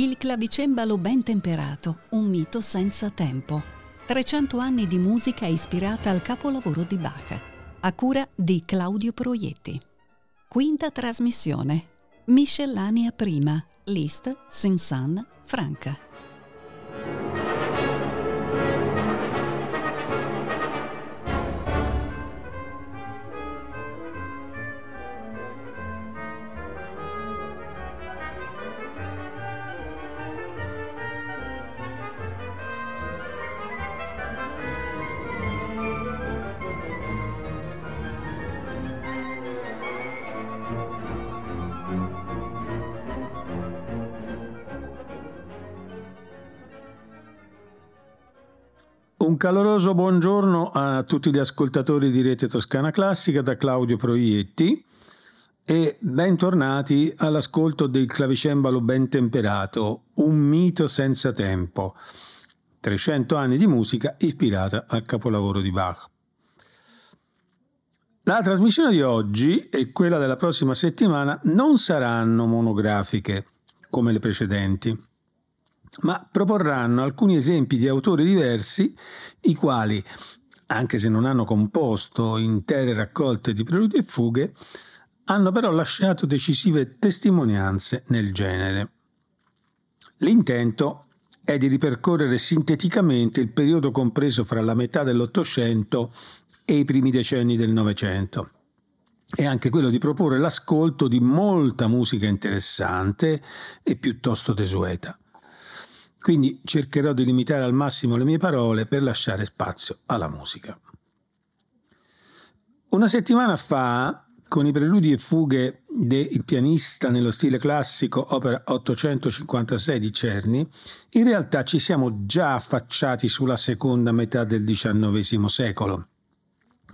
Il clavicembalo ben temperato, un mito senza tempo. 300 anni di musica ispirata al capolavoro di Bach, a cura di Claudio Proietti. Quinta trasmissione. Miscellanea prima. List, Sinsan, Franca. Caloroso buongiorno a tutti gli ascoltatori di Rete Toscana Classica da Claudio Proietti e bentornati all'ascolto del clavicembalo ben temperato, un mito senza tempo. 300 anni di musica ispirata al capolavoro di Bach. La trasmissione di oggi e quella della prossima settimana non saranno monografiche come le precedenti ma proporranno alcuni esempi di autori diversi, i quali, anche se non hanno composto intere raccolte di preludi e fughe, hanno però lasciato decisive testimonianze nel genere. L'intento è di ripercorrere sinteticamente il periodo compreso fra la metà dell'Ottocento e i primi decenni del Novecento e anche quello di proporre l'ascolto di molta musica interessante e piuttosto desueta. Quindi cercherò di limitare al massimo le mie parole per lasciare spazio alla musica. Una settimana fa, con i preludi e fughe del pianista nello stile classico, opera 856 di Cerni, in realtà ci siamo già affacciati sulla seconda metà del XIX secolo.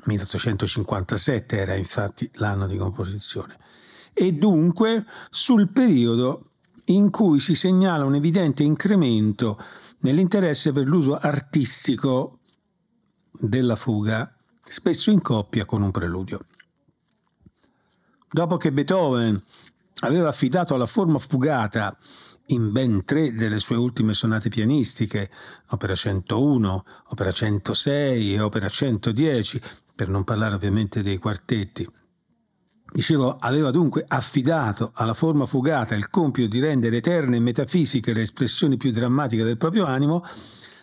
1857 era infatti l'anno di composizione. E dunque sul periodo in cui si segnala un evidente incremento nell'interesse per l'uso artistico della fuga, spesso in coppia con un preludio. Dopo che Beethoven aveva affidato alla forma fugata in ben tre delle sue ultime sonate pianistiche, opera 101, opera 106 e opera 110, per non parlare ovviamente dei quartetti, Dicevo, aveva dunque affidato alla forma fugata il compito di rendere eterne e metafisiche le espressioni più drammatiche del proprio animo,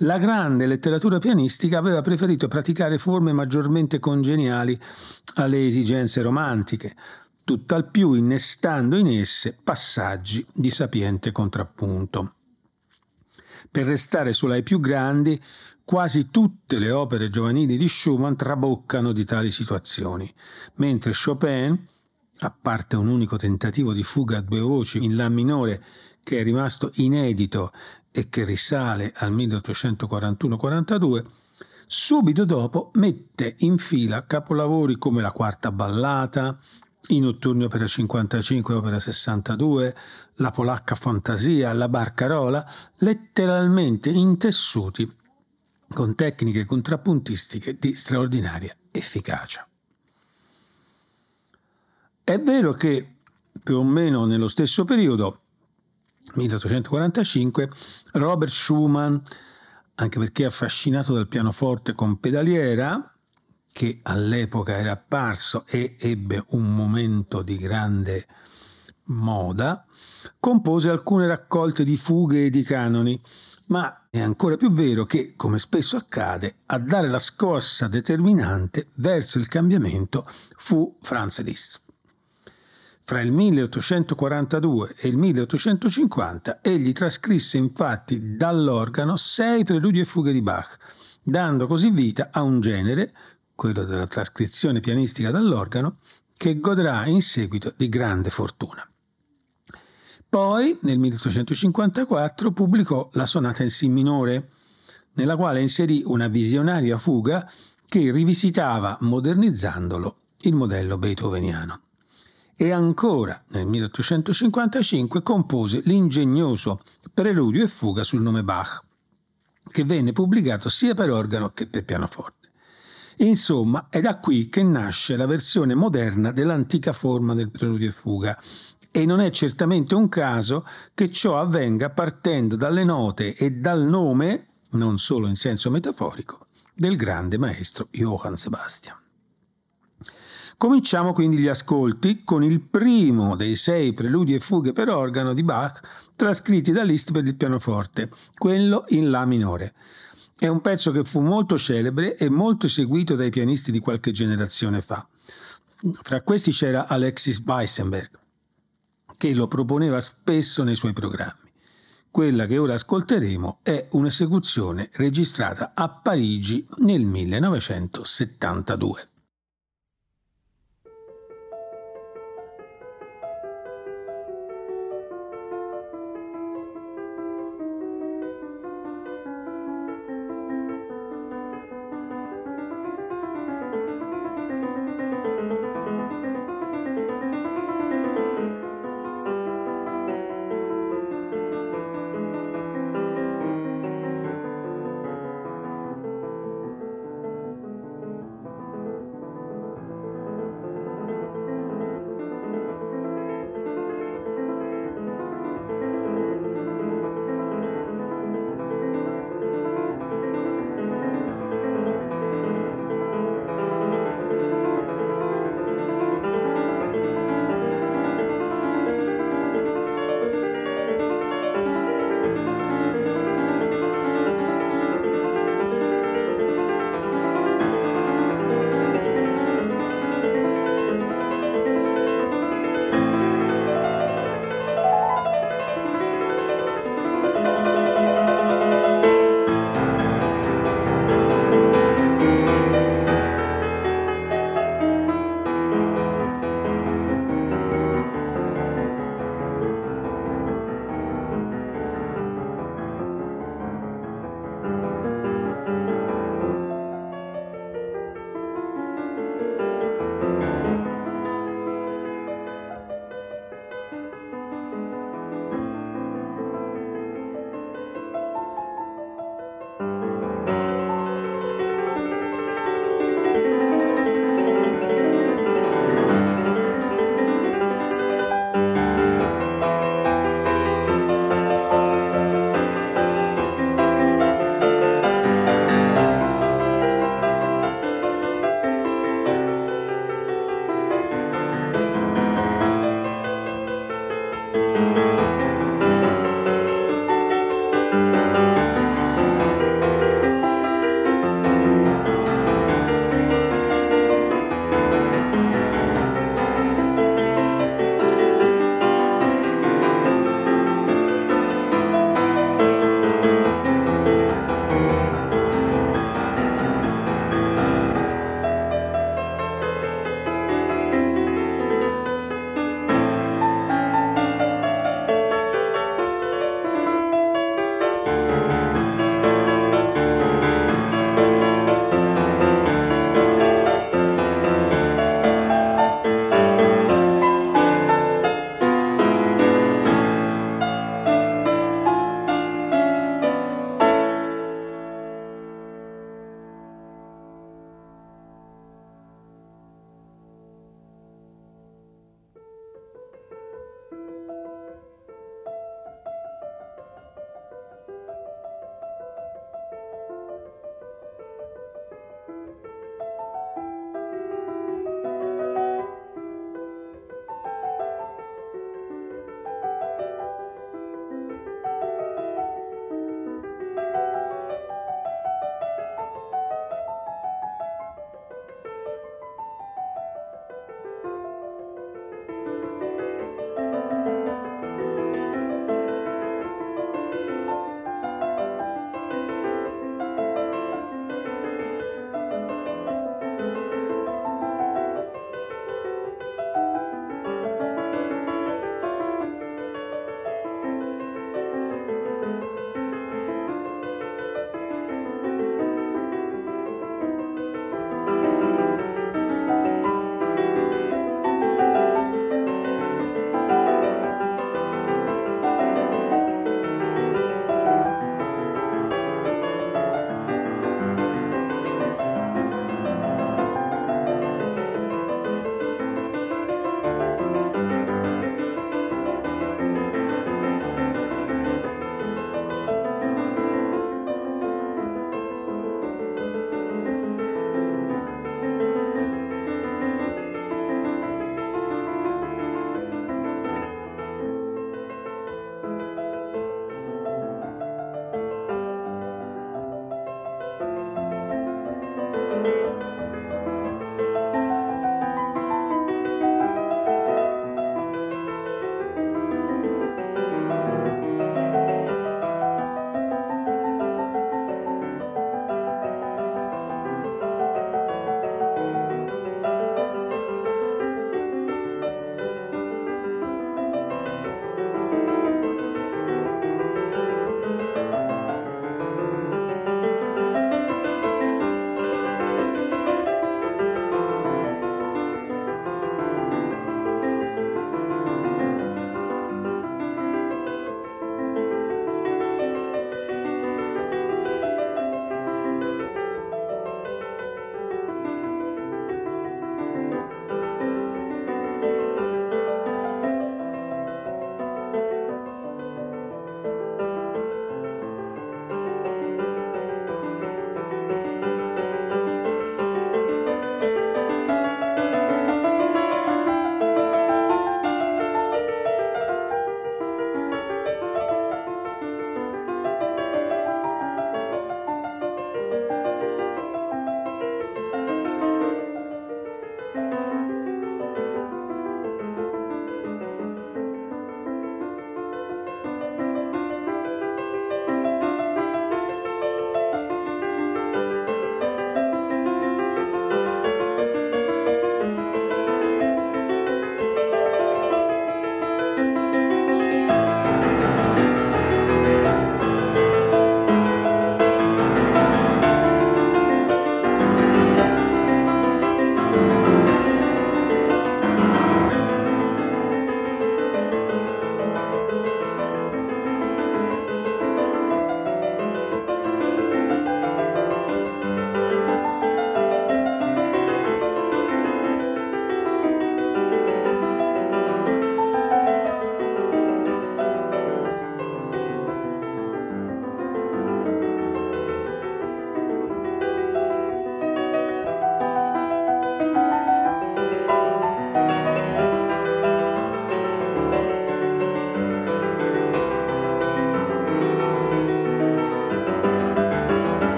la grande letteratura pianistica aveva preferito praticare forme maggiormente congeniali alle esigenze romantiche, tutt'al più innestando in esse passaggi di sapiente contrappunto. Per restare sulle più grandi, quasi tutte le opere giovanili di Schumann traboccano di tali situazioni, mentre Chopin, a parte un unico tentativo di fuga a due voci in La minore che è rimasto inedito e che risale al 1841-42, subito dopo mette in fila capolavori come la quarta ballata, i notturni opera 55 e opera 62, la polacca fantasia, la barcarola, letteralmente intessuti con tecniche contrappuntistiche di straordinaria efficacia. È vero che più o meno nello stesso periodo, 1845, Robert Schumann, anche perché affascinato dal pianoforte con pedaliera, che all'epoca era apparso e ebbe un momento di grande moda, compose alcune raccolte di fughe e di canoni, ma è ancora più vero che, come spesso accade, a dare la scossa determinante verso il cambiamento fu Franz Liszt. Fra il 1842 e il 1850 egli trascrisse infatti dall'organo sei preludi e fughe di Bach, dando così vita a un genere, quello della trascrizione pianistica dall'organo, che godrà in seguito di grande fortuna. Poi, nel 1854, pubblicò la sonata in Si minore, nella quale inserì una visionaria fuga che rivisitava, modernizzandolo, il modello beethoveniano e ancora nel 1855 compose l'ingegnoso Preludio e fuga sul nome Bach, che venne pubblicato sia per organo che per pianoforte. Insomma, è da qui che nasce la versione moderna dell'antica forma del preludio e fuga. E non è certamente un caso che ciò avvenga partendo dalle note e dal nome, non solo in senso metaforico, del grande maestro Johann Sebastian. Cominciamo quindi gli ascolti con il primo dei sei preludi e fughe per organo di Bach trascritti da Liszt per il pianoforte, quello in La minore. È un pezzo che fu molto celebre e molto seguito dai pianisti di qualche generazione fa. Fra questi c'era Alexis Weissenberg, che lo proponeva spesso nei suoi programmi. Quella che ora ascolteremo è un'esecuzione registrata a Parigi nel 1972.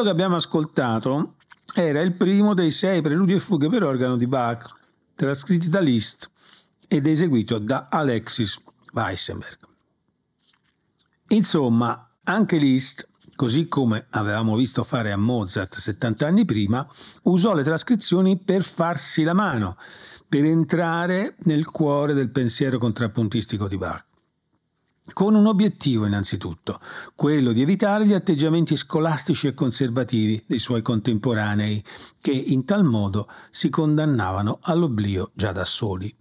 Quello che abbiamo ascoltato era il primo dei sei preludi e fughe per organo di Bach, trascritti da Liszt ed eseguito da Alexis Weissenberg. Insomma, anche Liszt, così come avevamo visto fare a Mozart 70 anni prima, usò le trascrizioni per farsi la mano, per entrare nel cuore del pensiero contrappuntistico di Bach con un obiettivo innanzitutto, quello di evitare gli atteggiamenti scolastici e conservativi dei suoi contemporanei, che in tal modo si condannavano all'oblio già da soli.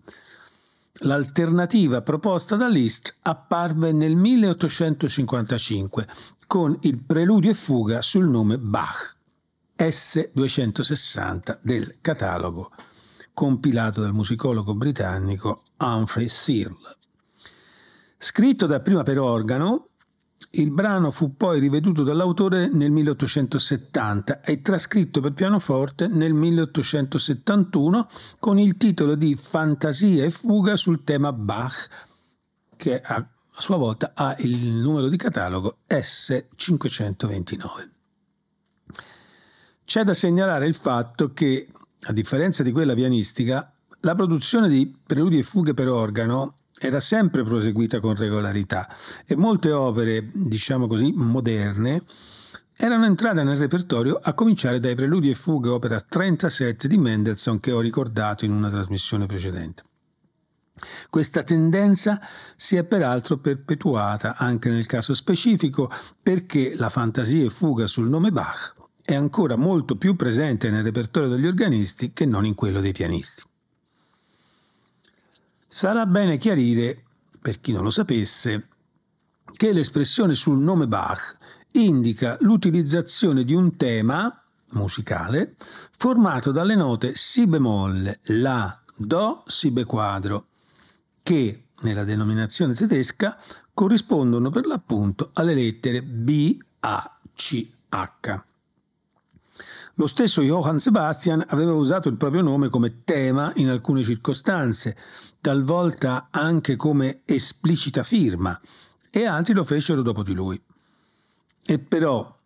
L'alternativa proposta da Liszt apparve nel 1855 con il preludio e fuga sul nome Bach, S260 del catalogo, compilato dal musicologo britannico Humphrey Searle. Scritto dapprima per organo, il brano fu poi riveduto dall'autore nel 1870 e trascritto per pianoforte nel 1871 con il titolo di Fantasia e fuga sul tema Bach, che a sua volta ha il numero di catalogo S529. C'è da segnalare il fatto che, a differenza di quella pianistica, la produzione di preludi e fughe per organo era sempre proseguita con regolarità e molte opere, diciamo così, moderne erano entrate nel repertorio a cominciare dai preludi e fughe opera 37 di Mendelssohn che ho ricordato in una trasmissione precedente. Questa tendenza si è peraltro perpetuata anche nel caso specifico perché la fantasia e fuga sul nome Bach è ancora molto più presente nel repertorio degli organisti che non in quello dei pianisti. Sarà bene chiarire, per chi non lo sapesse, che l'espressione sul nome Bach indica l'utilizzazione di un tema musicale formato dalle note Si bemolle, La, Do, Si bequadro, che nella denominazione tedesca corrispondono per l'appunto alle lettere B, A, C, H. Lo stesso Johann Sebastian aveva usato il proprio nome come tema in alcune circostanze, talvolta anche come esplicita firma, e altri lo fecero dopo di lui. E però,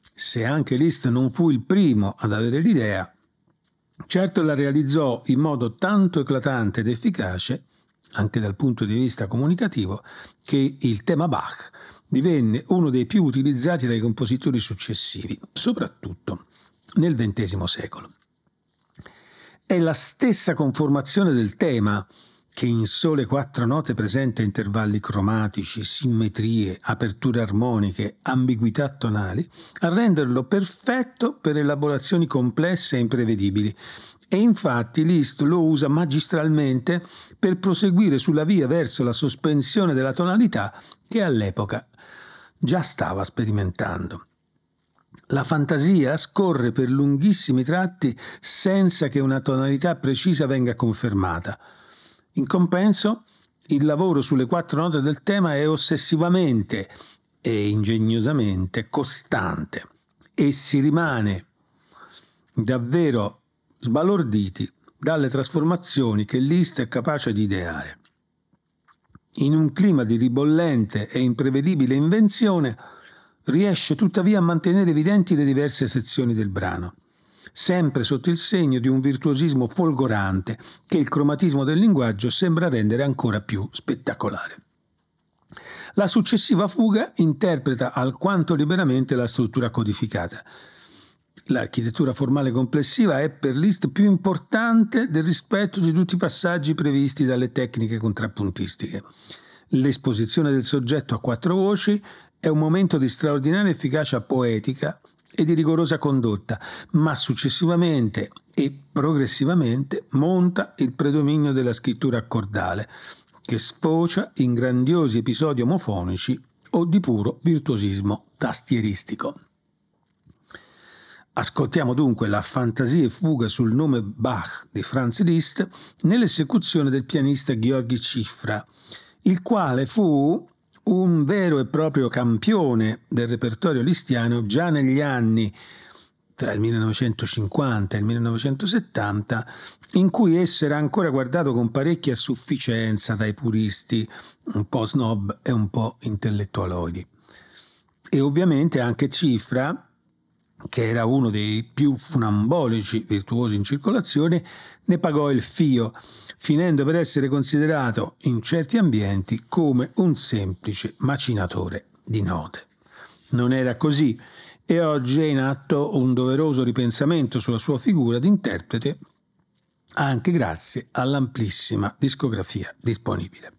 se anche Liszt non fu il primo ad avere l'idea, certo la realizzò in modo tanto eclatante ed efficace, anche dal punto di vista comunicativo, che il tema Bach divenne uno dei più utilizzati dai compositori successivi, soprattutto nel XX secolo. È la stessa conformazione del tema che in sole quattro note presenta intervalli cromatici, simmetrie, aperture armoniche, ambiguità tonali, a renderlo perfetto per elaborazioni complesse e imprevedibili. E infatti Liszt lo usa magistralmente per proseguire sulla via verso la sospensione della tonalità che all'epoca già stava sperimentando. La fantasia scorre per lunghissimi tratti senza che una tonalità precisa venga confermata. In compenso, il lavoro sulle quattro note del tema è ossessivamente e ingegnosamente costante e si rimane davvero sbalorditi dalle trasformazioni che Liszt è capace di ideare. In un clima di ribollente e imprevedibile invenzione, riesce tuttavia a mantenere evidenti le diverse sezioni del brano, sempre sotto il segno di un virtuosismo folgorante che il cromatismo del linguaggio sembra rendere ancora più spettacolare. La successiva fuga interpreta alquanto liberamente la struttura codificata. L'architettura formale complessiva è per Liszt più importante del rispetto di tutti i passaggi previsti dalle tecniche contrappuntistiche. L'esposizione del soggetto a quattro voci è un momento di straordinaria efficacia poetica e di rigorosa condotta, ma successivamente e progressivamente monta il predominio della scrittura accordale, che sfocia in grandiosi episodi omofonici o di puro virtuosismo tastieristico. Ascoltiamo dunque la fantasia e fuga sul nome Bach di Franz Liszt nell'esecuzione del pianista Gheorghi Cifra, il quale fu un vero e proprio campione del repertorio listiano già negli anni tra il 1950 e il 1970, in cui esso era ancora guardato con parecchia sufficienza dai puristi, un po' snob e un po' intellettualoidi. E ovviamente anche Cifra, che era uno dei più funambolici virtuosi in circolazione, ne pagò il fio, finendo per essere considerato in certi ambienti come un semplice macinatore di note. Non era così e oggi è in atto un doveroso ripensamento sulla sua figura di interprete anche grazie all'amplissima discografia disponibile.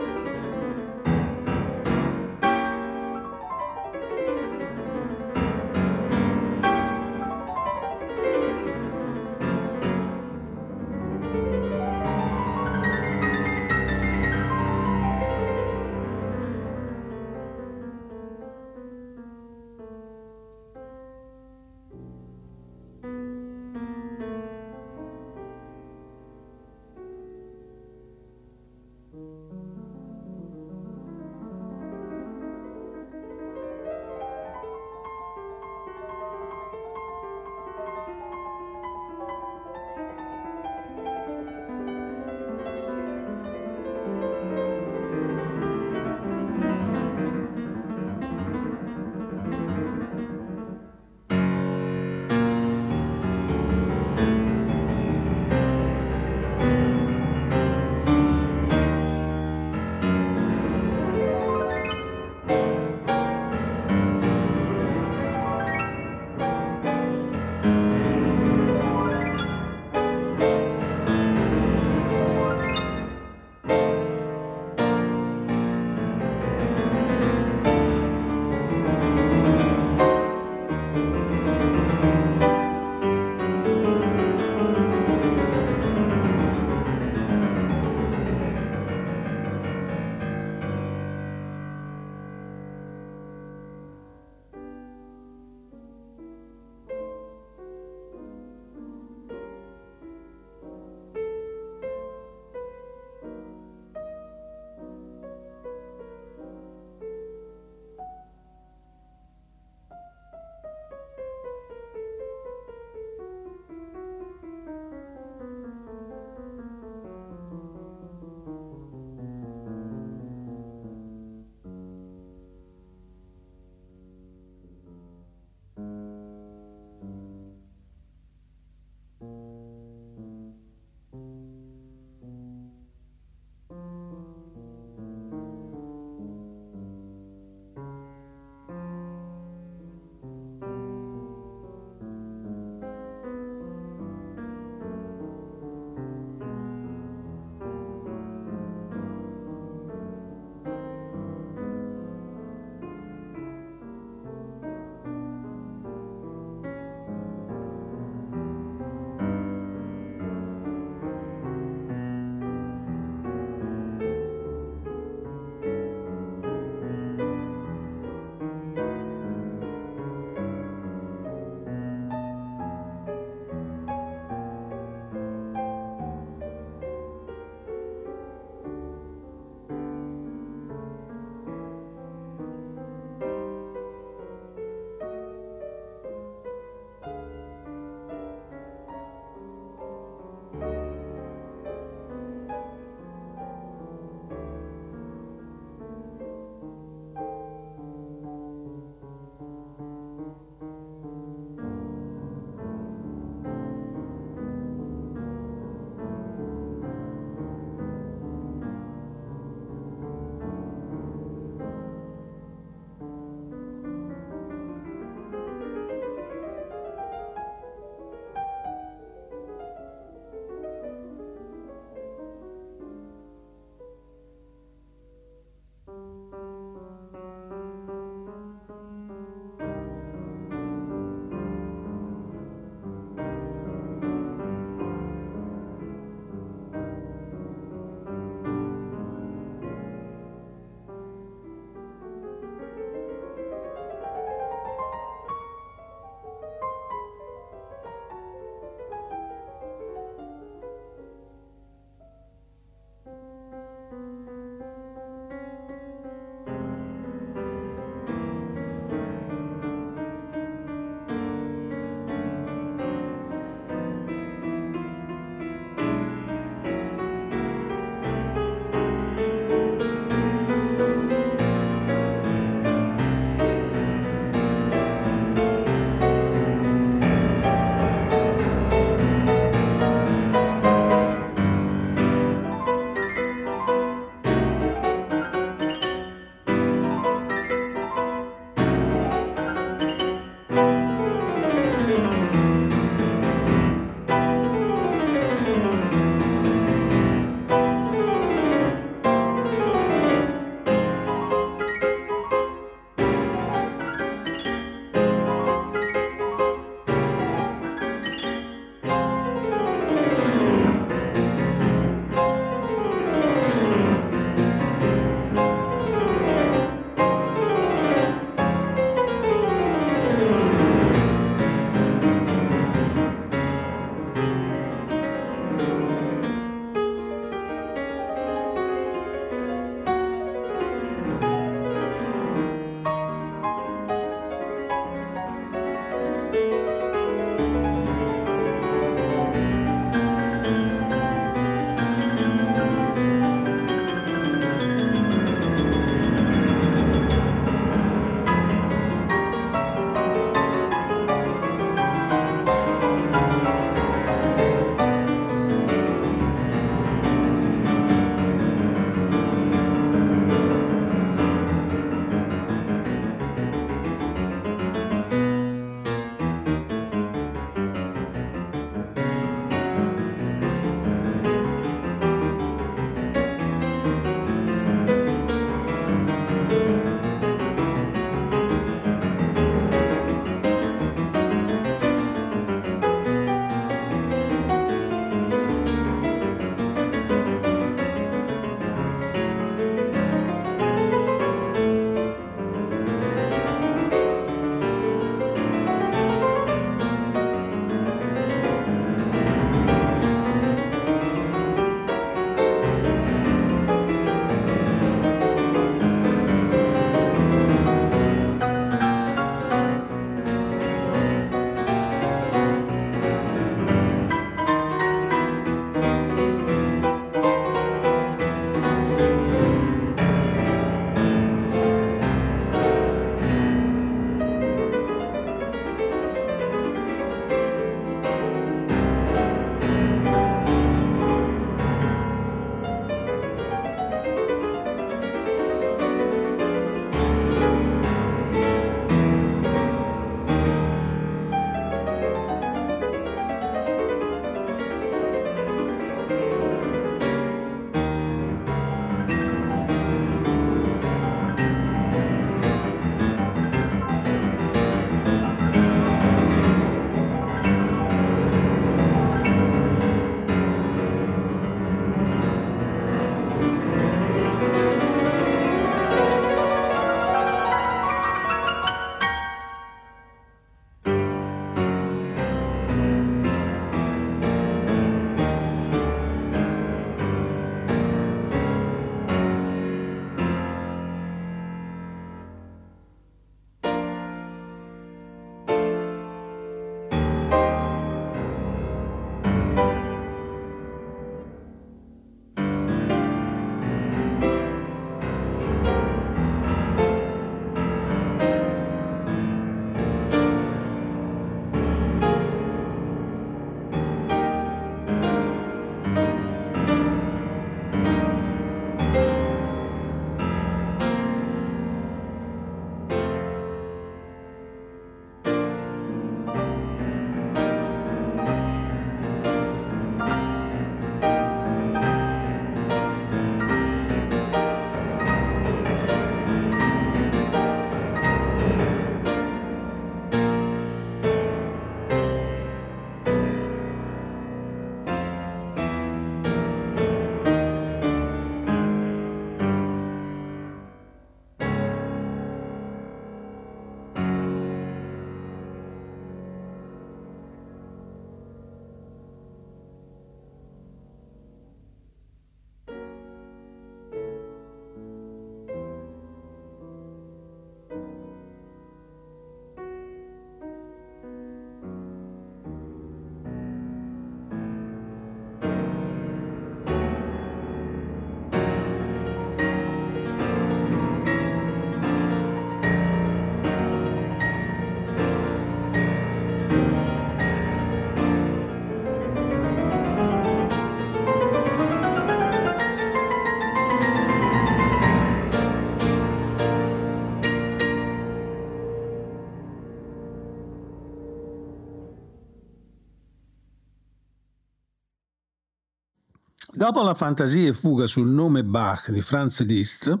Dopo la fantasia e fuga sul nome Bach di Franz Liszt,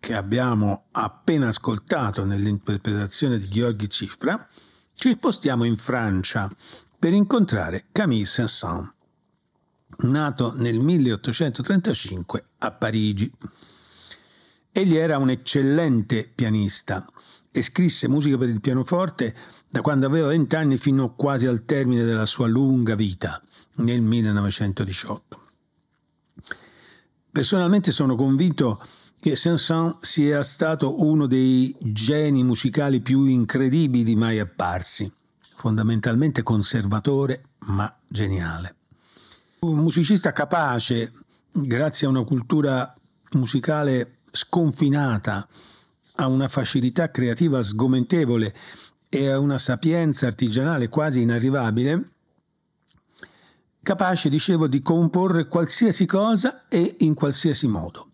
che abbiamo appena ascoltato nell'interpretazione di Gheorghi Cifra, ci spostiamo in Francia per incontrare Camille Saint-Saëns, nato nel 1835 a Parigi. Egli era un eccellente pianista e scrisse musica per il pianoforte da quando aveva vent'anni fino quasi al termine della sua lunga vita, nel 1918. Personalmente sono convinto che Saint-Saëns sia stato uno dei geni musicali più incredibili mai apparsi, fondamentalmente conservatore ma geniale. Un musicista capace, grazie a una cultura musicale sconfinata, a una facilità creativa sgomentevole e a una sapienza artigianale quasi inarrivabile, capace, dicevo, di comporre qualsiasi cosa e in qualsiasi modo.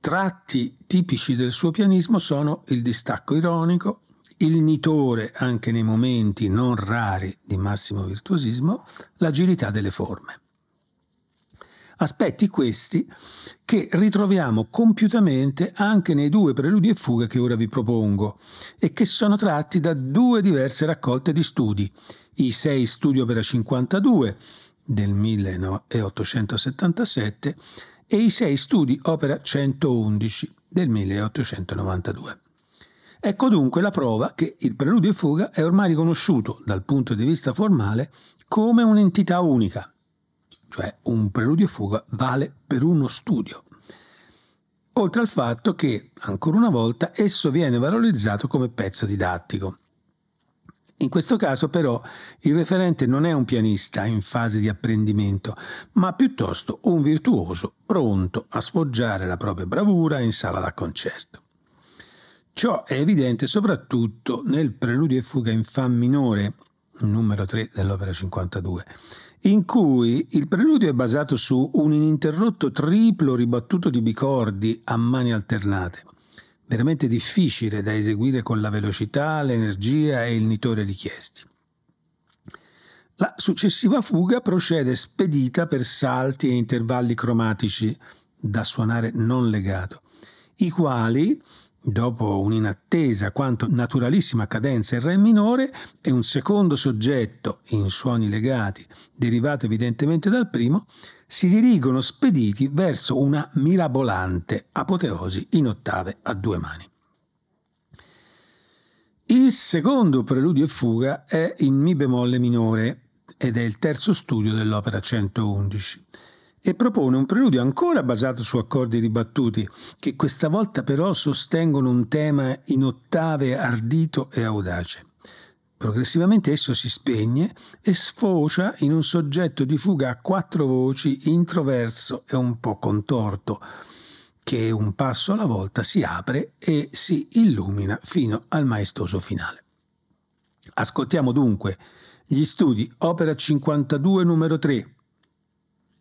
Tratti tipici del suo pianismo sono il distacco ironico, il nitore anche nei momenti non rari di massimo virtuosismo, l'agilità delle forme. Aspetti questi che ritroviamo compiutamente anche nei due preludi e fughe che ora vi propongo e che sono tratti da due diverse raccolte di studi, i sei studi opera 52 del 1877 e i sei studi opera 111 del 1892. Ecco dunque la prova che il preludio e fuga è ormai riconosciuto dal punto di vista formale come un'entità unica, cioè un preludio e fuga vale per uno studio. Oltre al fatto che, ancora una volta, esso viene valorizzato come pezzo didattico. In questo caso però il referente non è un pianista in fase di apprendimento, ma piuttosto un virtuoso pronto a sfoggiare la propria bravura in sala da concerto. Ciò è evidente soprattutto nel preludio e fuga in Fa minore, numero 3 dell'opera 52, in cui il preludio è basato su un ininterrotto triplo ribattuto di bicordi a mani alternate, veramente difficile da eseguire con la velocità, l'energia e il nitore richiesti. La successiva fuga procede spedita per salti e intervalli cromatici da suonare non legato, i quali dopo un'inattesa quanto naturalissima cadenza in Re minore e un secondo soggetto in suoni legati, derivato evidentemente dal primo, si dirigono spediti verso una mirabolante apoteosi in ottave a due mani. Il secondo preludio e fuga è in Mi bemolle minore ed è il terzo studio dell'opera 111 e propone un preludio ancora basato su accordi ribattuti, che questa volta però sostengono un tema in ottave ardito e audace. Progressivamente esso si spegne e sfocia in un soggetto di fuga a quattro voci introverso e un po' contorto, che un passo alla volta si apre e si illumina fino al maestoso finale. Ascoltiamo dunque gli studi Opera 52 numero 3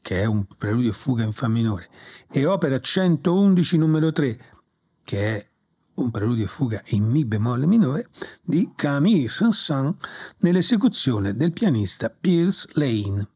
che è un preludio e fuga in fa minore, e opera 111 numero 3, che è un preludio e fuga in mi bemolle minore, di Camille Saint-Saëns nell'esecuzione del pianista Pierce Lane.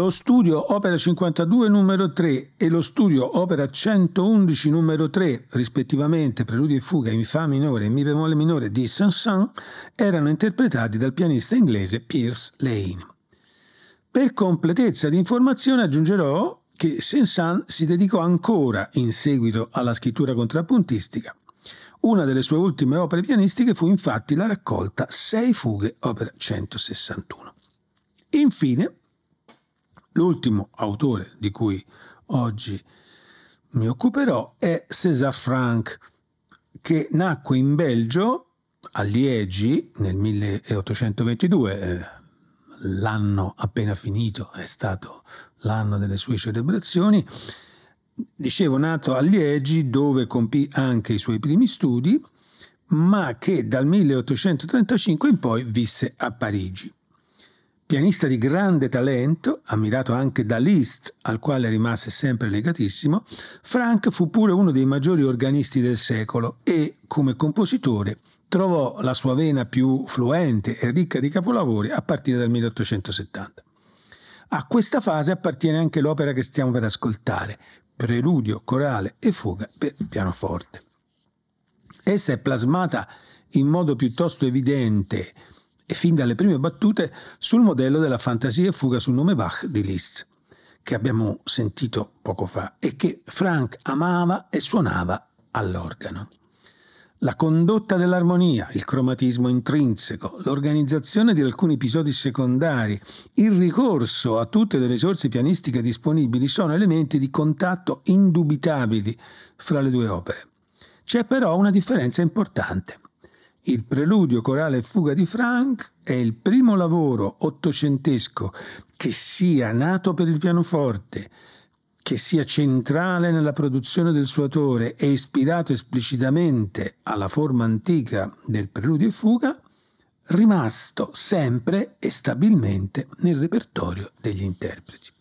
Lo studio Opera 52 numero 3 e lo studio Opera 111 numero 3, rispettivamente Preludio e Fuga in Fa minore e Mi bemolle minore di Saint-Saëns, erano interpretati dal pianista inglese Pierce Lane. Per completezza di informazione aggiungerò che Saint-Saëns si dedicò ancora in seguito alla scrittura contrappuntistica. Una delle sue ultime opere pianistiche fu infatti la raccolta Sei fughe, opera 161. Infine, L'ultimo autore di cui oggi mi occuperò è César Franck, che nacque in Belgio, a Liegi, nel 1822. Eh, l'anno appena finito è stato l'anno delle sue celebrazioni. Dicevo, nato a Liegi, dove compì anche i suoi primi studi, ma che dal 1835 in poi visse a Parigi. Pianista di grande talento, ammirato anche da Liszt, al quale rimase sempre legatissimo, Frank fu pure uno dei maggiori organisti del secolo e, come compositore, trovò la sua vena più fluente e ricca di capolavori a partire dal 1870. A questa fase appartiene anche l'opera che stiamo per ascoltare, Preludio, corale e fuga per pianoforte. Essa è plasmata in modo piuttosto evidente e fin dalle prime battute sul modello della fantasia e fuga sul nome Bach di Liszt, che abbiamo sentito poco fa e che Frank amava e suonava all'organo. La condotta dell'armonia, il cromatismo intrinseco, l'organizzazione di alcuni episodi secondari, il ricorso a tutte le risorse pianistiche disponibili sono elementi di contatto indubitabili fra le due opere. C'è però una differenza importante. Il preludio corale e fuga di Franck è il primo lavoro ottocentesco che sia nato per il pianoforte, che sia centrale nella produzione del suo autore e ispirato esplicitamente alla forma antica del preludio e fuga, rimasto sempre e stabilmente nel repertorio degli interpreti.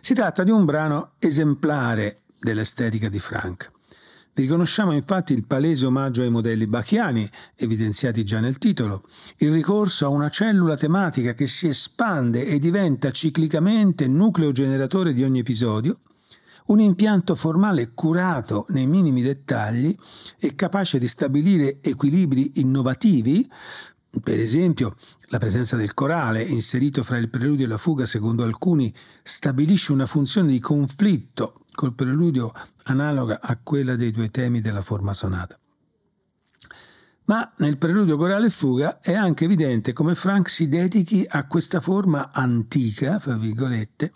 Si tratta di un brano esemplare dell'estetica di Franck. Riconosciamo infatti il palese omaggio ai modelli bachiani, evidenziati già nel titolo, il ricorso a una cellula tematica che si espande e diventa ciclicamente nucleo generatore di ogni episodio, un impianto formale curato nei minimi dettagli e capace di stabilire equilibri innovativi, per esempio, la presenza del corale, inserito fra il preludio e la fuga, secondo alcuni, stabilisce una funzione di conflitto col preludio analoga a quella dei due temi della forma sonata. Ma nel preludio corale e fuga è anche evidente come Frank si dedichi a questa forma antica, fra virgolette,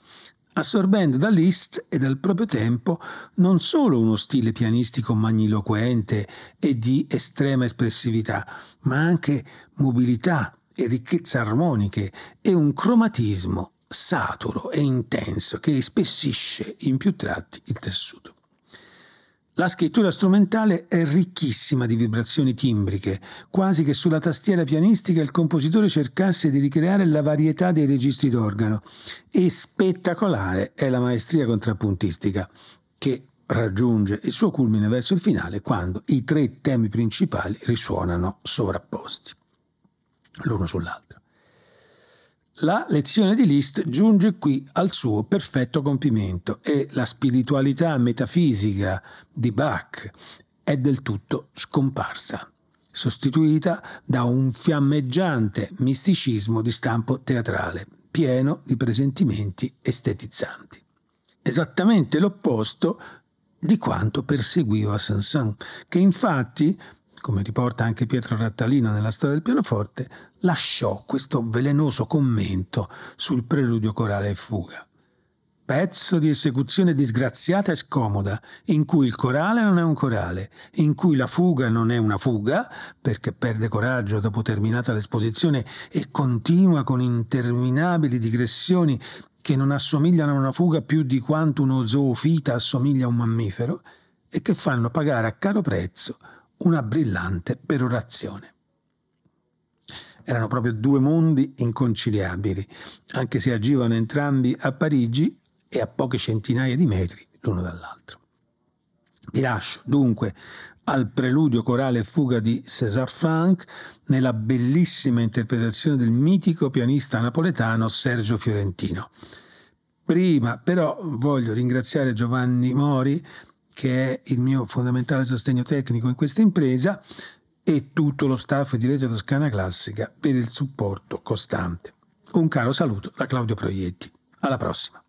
assorbendo da Liszt e dal proprio tempo non solo uno stile pianistico magniloquente e di estrema espressività, ma anche mobilità e ricchezza armoniche e un cromatismo saturo e intenso che spessisce in più tratti il tessuto. La scrittura strumentale è ricchissima di vibrazioni timbriche, quasi che sulla tastiera pianistica il compositore cercasse di ricreare la varietà dei registri d'organo, e spettacolare è la maestria contrappuntistica, che raggiunge il suo culmine verso il finale quando i tre temi principali risuonano sovrapposti, l'uno sull'altro. La lezione di Liszt giunge qui al suo perfetto compimento e la spiritualità metafisica di Bach è del tutto scomparsa, sostituita da un fiammeggiante misticismo di stampo teatrale, pieno di presentimenti estetizzanti. Esattamente l'opposto di quanto perseguiva Saint-Saëns, che infatti come riporta anche Pietro Rattalino nella storia del pianoforte, lasciò questo velenoso commento sul preludio corale e fuga. Pezzo di esecuzione disgraziata e scomoda, in cui il corale non è un corale, in cui la fuga non è una fuga, perché perde coraggio dopo terminata l'esposizione e continua con interminabili digressioni che non assomigliano a una fuga più di quanto uno zoofita assomiglia a un mammifero, e che fanno pagare a caro prezzo una brillante perorazione. Erano proprio due mondi inconciliabili, anche se agivano entrambi a Parigi e a poche centinaia di metri l'uno dall'altro. Vi lascio dunque al preludio corale fuga di César Franck nella bellissima interpretazione del mitico pianista napoletano Sergio Fiorentino. Prima però voglio ringraziare Giovanni Mori che è il mio fondamentale sostegno tecnico in questa impresa e tutto lo staff di Rete Toscana Classica per il supporto costante. Un caro saluto da Claudio Proietti. Alla prossima.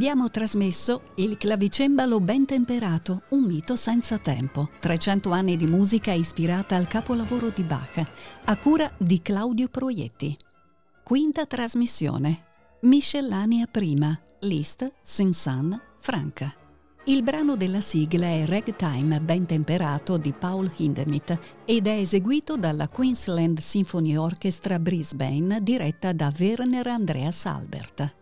Abbiamo trasmesso Il clavicembalo ben temperato, un mito senza tempo. 300 anni di musica ispirata al capolavoro di Bach, a cura di Claudio Proietti. Quinta trasmissione. Miscellanea prima. List, Sinsan, Franca. Il brano della sigla è Ragtime ben temperato di Paul Hindemith ed è eseguito dalla Queensland Symphony Orchestra Brisbane diretta da Werner Andreas Albert.